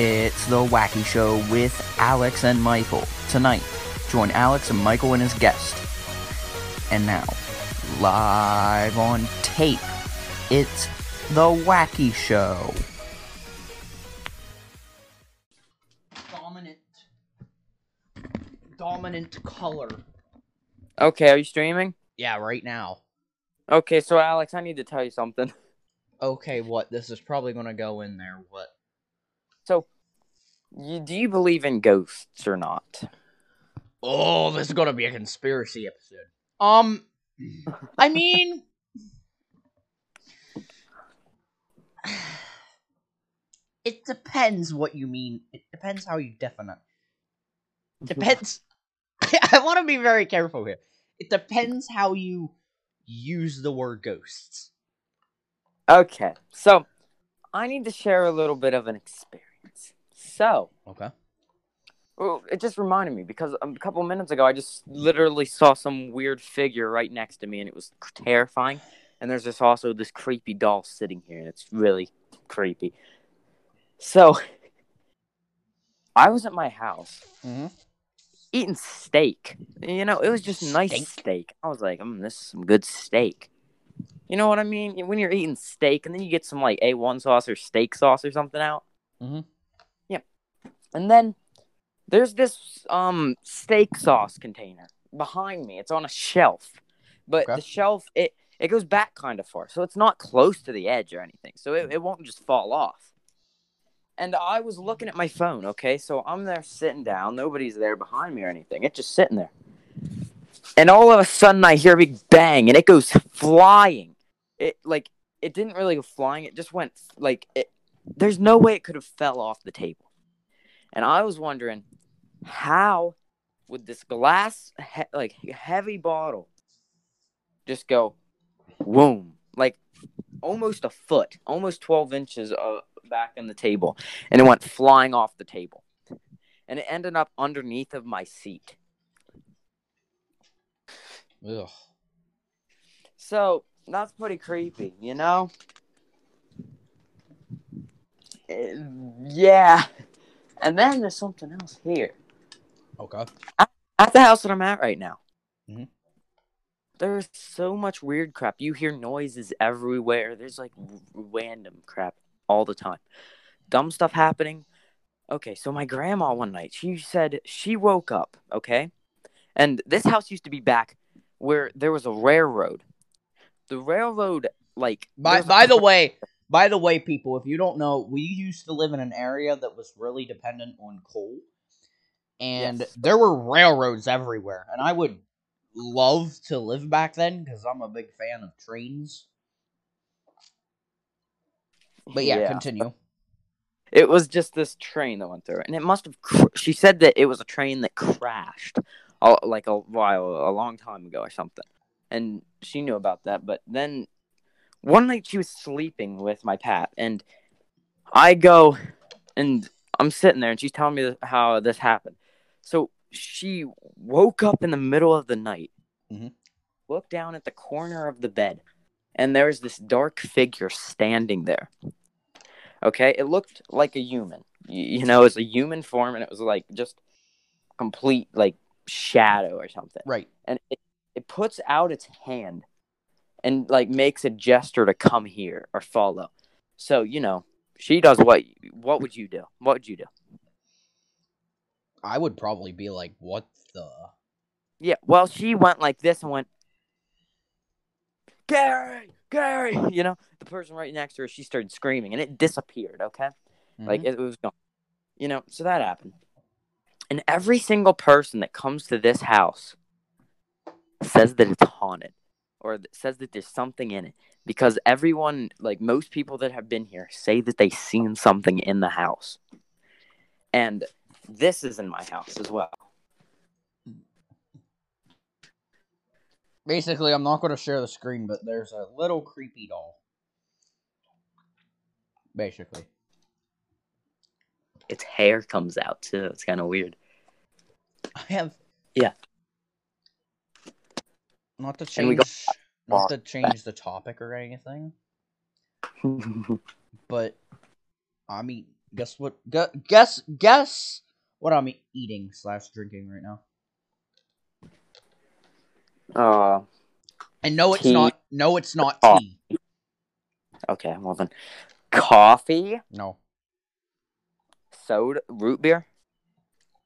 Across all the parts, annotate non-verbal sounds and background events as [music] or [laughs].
It's the Wacky Show with Alex and Michael. Tonight, join Alex and Michael and his guest. And now, live on tape, it's the Wacky Show. Dominant. Dominant color. Okay, are you streaming? Yeah, right now. Okay, so Alex, I need to tell you something. [laughs] Okay, what? This is probably gonna go in there. What? So, you, do you believe in ghosts or not? Oh, this is gonna be a conspiracy episode. Um, I mean, [sighs] it depends what you mean. It depends how you define it. Depends. [laughs] I want to be very careful here. It depends how you use the word ghosts. Okay, so I need to share a little bit of an experience. So, Okay. well, it just reminded me because a couple minutes ago I just literally saw some weird figure right next to me, and it was terrifying. And there's just also this creepy doll sitting here, and it's really creepy. So, [laughs] I was at my house Mm-hmm. eating steak. You know, it was just nice Steak? steak. I was like, mm, this is some good steak. You know what I mean? When you're eating steak and then you get some like A1 sauce or steak sauce or something out. Mhm. And then there's this um steak sauce container behind me. It's on a shelf. But Okay. the shelf it it goes back kind of far. So it's not close to the edge or anything. So it, it won't just fall off. And I was looking at my phone, okay? So I'm there sitting down. Nobody's there behind me or anything. It's just sitting there. And all of a sudden I hear a big bang and it goes flying. It like it didn't really go flying. It just went like it there's no way it could have fell off the table. And I was wondering how would this glass he- like heavy bottle just go boom like almost a foot almost 12 inches uh, back in the table and it went flying off the table and it ended up underneath of my seat. Ugh. so that's pretty creepy you know? Uh, yeah and then there's something else here Okay. at the house that I'm at right now. Mhm. There's so much weird crap. You hear noises everywhere. There's like random crap all the time. Dumb stuff happening. Okay, so my grandma one night, she said she woke up, okay? And this house used to be back where there was a railroad. The railroad like By there's a- by the way, by the way, people, if you don't know, we used to live in an area that was really dependent on coal, and Yes. there were railroads everywhere. And I would love to live back then because I'm a big fan of trains. But yeah, continue. It was just this train that went through, and it must have. Cr- she said that it was a train that crashed, a- like a while, a long time ago or something, and she knew about that. But then one night she was sleeping with my pap, and I go, and I'm sitting there, and she's telling me how this happened. So she woke up in the middle of the night, Mhm. looked down at the corner of the bed, and there was this dark figure standing there. Okay, it looked like a human. You, you know, it was a human form, and it was like just complete like shadow or something. Right. And it, it puts out its hand and like makes a gesture to come here or follow. So you know, she does what? What would you do? What would you do? I would probably be like, "What the?" Yeah. Well, she went like this and went, Gary, Gary. [laughs] You know, the person right next to her, she started screaming, and it disappeared. Okay. Like Mhm. it was gone. You know, so that happened. And every single person that comes to this house says that it's haunted or says that there's something in it because everyone, like most people that have been here, say that they've seen something in the house. And this is in my house as well. basically, I'm not going to share the screen, but there's a little creepy doll. Basically, Its hair comes out too. It's kind of weird. I have. Yeah. Not to change. Not to change the topic or anything, [laughs] but I mean, Guess what? Gu- guess guess what I'm eating slash drinking right now. Uh, And no, it's Tea. not. No, it's not Oh. tea. okay. Well then, coffee, No, soda, root beer.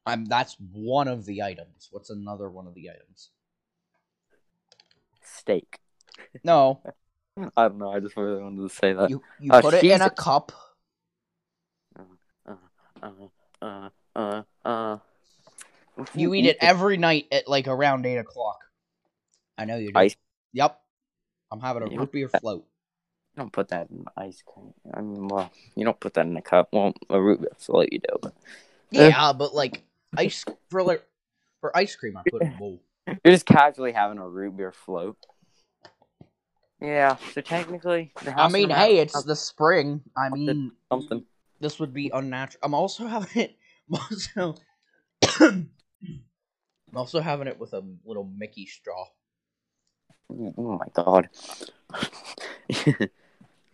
I'm. That's one of the items. What's another one of the items? Steak. No, [laughs] I don't know. I just really wanted to say that. you you Uh, put it in a cup. Uh, uh, uh, uh. You eat it every night at like around eight o'clock. I know you do. Ice- Yep. I'm having a You root beer float. You don't put that in ice cream. I mean, well, you don't put that in a cup. Well, a root beer float you do, but Uh. Yeah, but like ice for like for ice cream, I put in a bowl. You're just casually having a root beer float. Yeah. So technically, I mean, hey, it's the spring. I mean, something. this would be unnatural. I'm also having it. [laughs] I'm also. I'm also having it with a little Mickey straw. Oh my god. [laughs]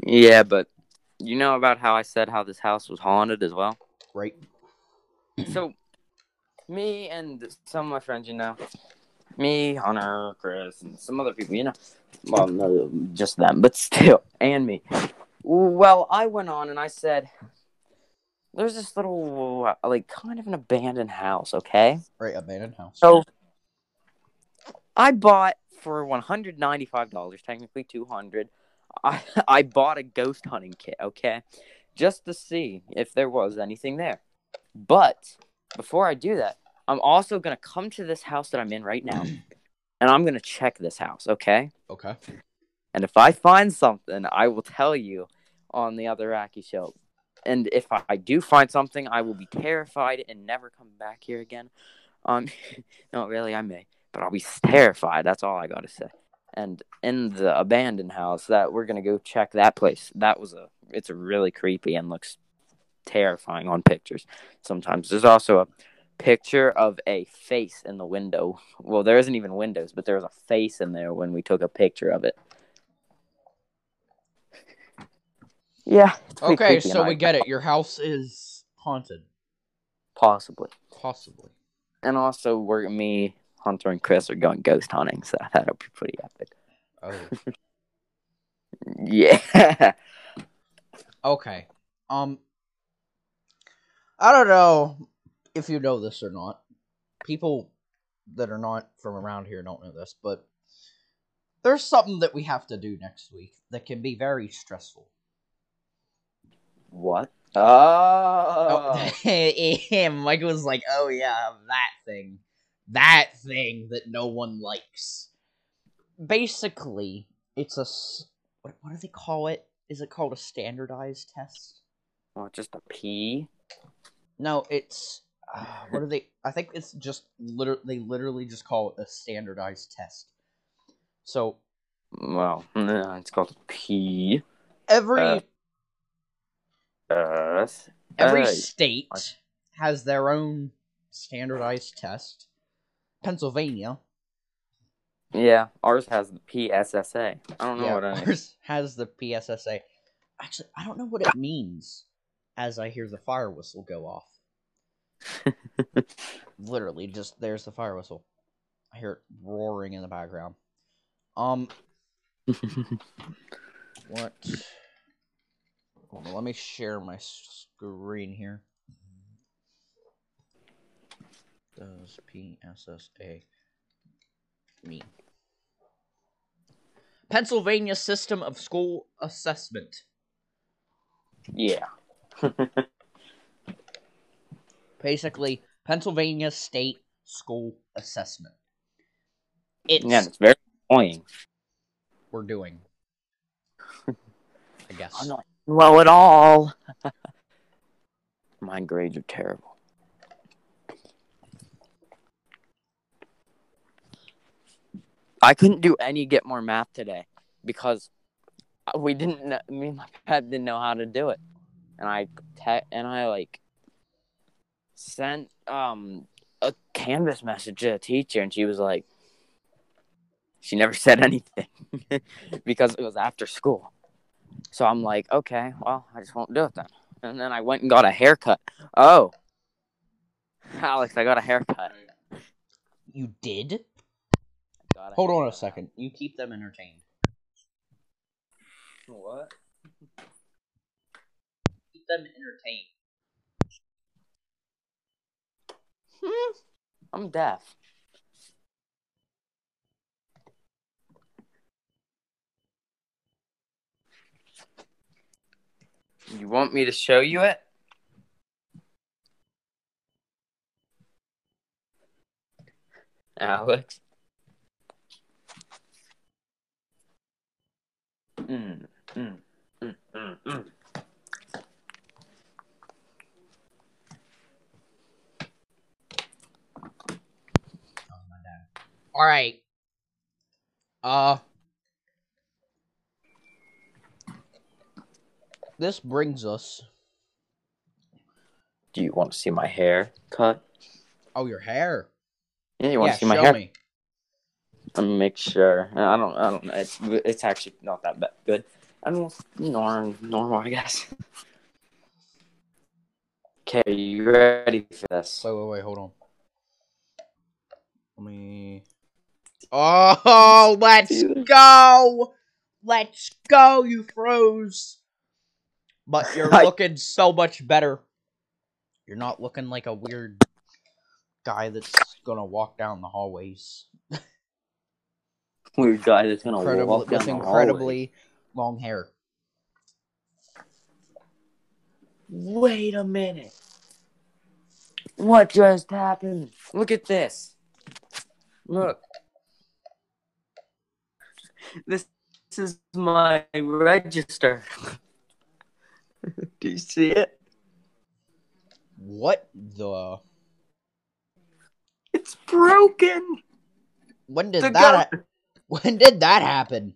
yeah, but you know about how I said how this house was haunted as well. Right. So, me and some of my friends, you know, me, Hunter, Chris, and some other people, you know, well, no, just them, but still, and me. Well, I went on and I said, there's this little, like, kind of an abandoned house, okay? Right. Abandoned house. So, I bought for $195, technically 200 I, I bought a ghost hunting kit, okay? Just to see if there was anything there. But before I do that, I'm also going to come to this house that I'm in right now [clears throat] and I'm going to check this house, okay? Okay. And if I find something, I will tell you on the other Wacky show. And if I, I do find something, I will be terrified and never come back here again. Um, [laughs] no, really, I may, but I'll be terrified. That's all I got to say. And in the abandoned house, that we're gonna go check that place. That was a, it's a really creepy and looks terrifying on pictures. Sometimes there's also a picture of a face in the window. Well, there isn't even windows, but there was a face in there when we took a picture of it. Yeah. Okay, so we get it. Your house is haunted, possibly, possibly. and also we're me, Hunter, and Chris are going ghost hunting, so [laughs] that'll be pretty epic. Oh. [laughs] Yeah. Okay. Um I don't know if you know this or not. People that are not from around here don't know this, but there's something that we have to do next week that can be very stressful. What? Ah. Oh. [laughs] Oh, Mike was like, "Oh yeah, that thing, that thing that no one likes." Basically, it's a what, what do they call it? Is it called a standardized test? Well, just a P. No, it's uh, [sighs] what are they? I think it's just literally they literally just call it a standardized test. So Well, no, it's called P. every Uh, S. every uh, state has their own standardized test. Pennsylvania, Yeah, ours has the PSSA. I don't know yeah, what I ours has the PSSA. Actually, I don't know what it means. As I hear the fire whistle go off, literally, just there's the fire whistle. I hear it roaring in the background. Um, [laughs] what? Hold on, let me share my screen here. Does PSSA mean? Pennsylvania System of School Assessment. yeah. [laughs] Basically, Pennsylvania State School Assessment. It's yeah, it's very annoying. we're doing. [laughs] I guess. I'm not well at all. [laughs] My grades are terrible. I couldn't do any get more math today because we didn't. Know, me and my [laughs] dad didn't know how to do it, and I te- and I like sent um a canvas message to a teacher, and she was like, she never [laughs] said anything [laughs] because it was after school. So I'm like, okay, well, I just won't do it then. and then I went and got a haircut. Oh, [laughs] Alex, I got a haircut. You did? Hold on a second. You keep them entertained. What? Keep them entertained. Hmm. I'm deaf. You want me to show you it? Alex? Mm, mm, mm. All right. Uh. This brings us. Do you want to see my hair cut? Oh, your hair. Yeah, you want yeah, to see my show hair? me. Let me make sure. I don't. I don't know. It's it's actually not that bad. good. I don't know. Normal, normal, I guess. [laughs] Okay, you ready for this? Wait, wait, wait. Hold on. Let me. Oh, [laughs] let's go! Let's go! You froze. But [laughs] you're looking so much better. You're not looking like a weird guy that's gonna walk down the hallways. [laughs] Weird guy that's gonna Incredible, walk down the incredibly long hair. Wait a minute. What just happened? Look at this. Look. This, this is my register. [laughs] Do you see it? What the? It's broken. When did The that? ghost- Ha- [laughs] when did that happen?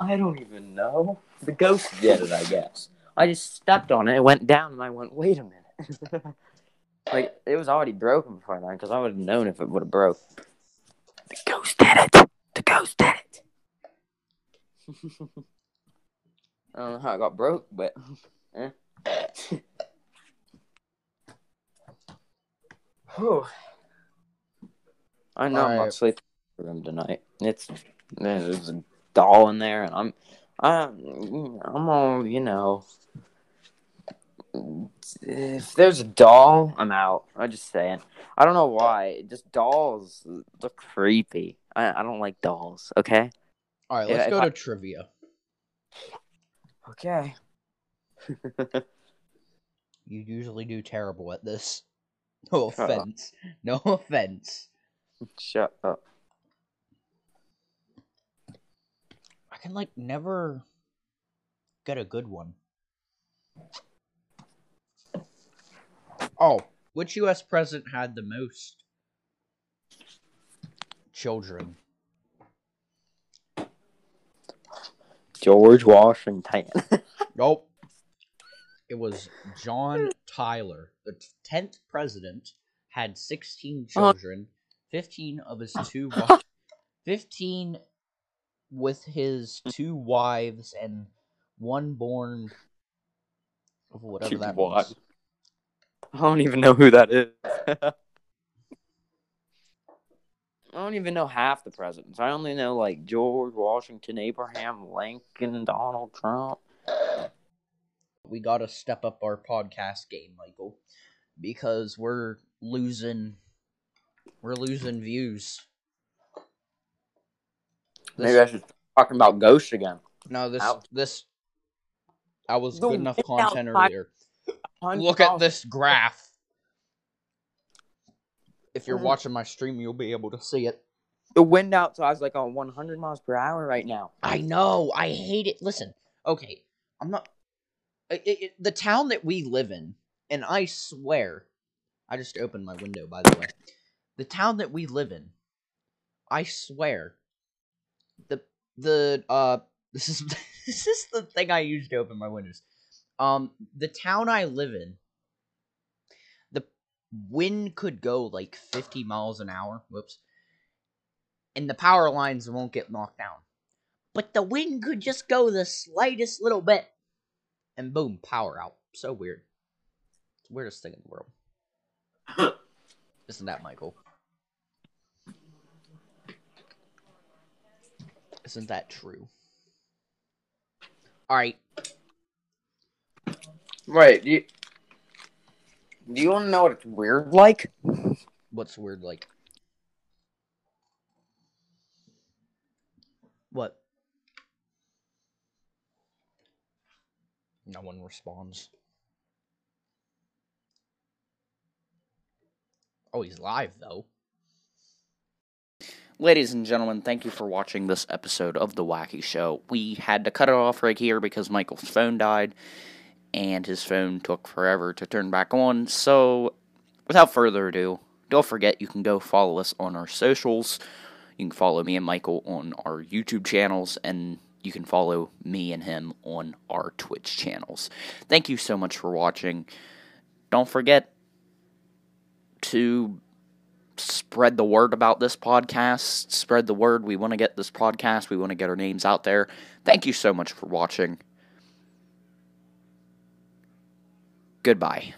I don't even know. The ghost did it, I guess. I just stepped on it. It went down, and I went, "Wait a minute!" [laughs] like it was already broken before then, because I would have known if it would have broke. The ghost did it. The ghost did it. [laughs] I don't know how it got broke, but eh. [laughs] Whew. I know I'm not sleeping in the room tonight. It's there's a doll in there, and I'm I'm I'm all you know. If there's a doll, I'm out. I'm just saying. I don't know why. Just dolls look creepy. I, I don't like dolls. Okay. All right, let's if go I- to trivia. Okay. You usually do terrible at this. [laughs] No Shut up. offense. No [laughs] offense. Shut up. I can like never get a good one. Oh, which U.S. president had the most children? George Washington. [laughs] Nope. It was John Tyler. The tenth president had sixteen Uh. children. Fifteen of his two, wi- [laughs] fifteen with his two wives, and one born of whatever that What? means. I don't even know who that is. [laughs] I don't even know half the presidents. I only know like George Washington, Abraham Lincoln, Donald Trump. We got to step up our podcast game, Michael, because we're losing. We're losing views. Maybe I should start talking about ghosts again. No, this Ouch. this I was The good enough content earlier. Look at this graph. If you're Mhm. watching my stream, you'll be able to see it. The wind outside is like on 100 miles per hour right now. I know. I hate it. Listen, okay, I'm not. It, it, the town that we live in, and I swear, I just opened my window. By the way, the town that we live in, I swear, the the uh, [laughs] this is this is the thing I use to open my windows. Um, the town I live in, the wind could go like 50 miles an hour. Whoops. And the power lines won't get knocked down but the wind could just go the slightest little bit, and boom, power out. So weird. It's the weirdest thing in the world. Isn't that Michael? Isn't that true? Alright. Right. You, do you want to know what it's weird like? What's weird like? What? No one responds. Oh, he's live though. Ladies and gentlemen, thank you for watching this episode of The Wacky Show. We had to cut it off right here because Michael's phone died and his phone took forever to turn back on. So, without further ado, don't forget you can go follow us on our socials. You can follow me and Michael on our YouTube channels, and you can follow me and him on our Twitch channels. Thank you so much for watching. Don't forget to spread the word about this podcast. Spread the word. We want to get this podcast, we want to get our names out there. Thank you so much for watching. Goodbye.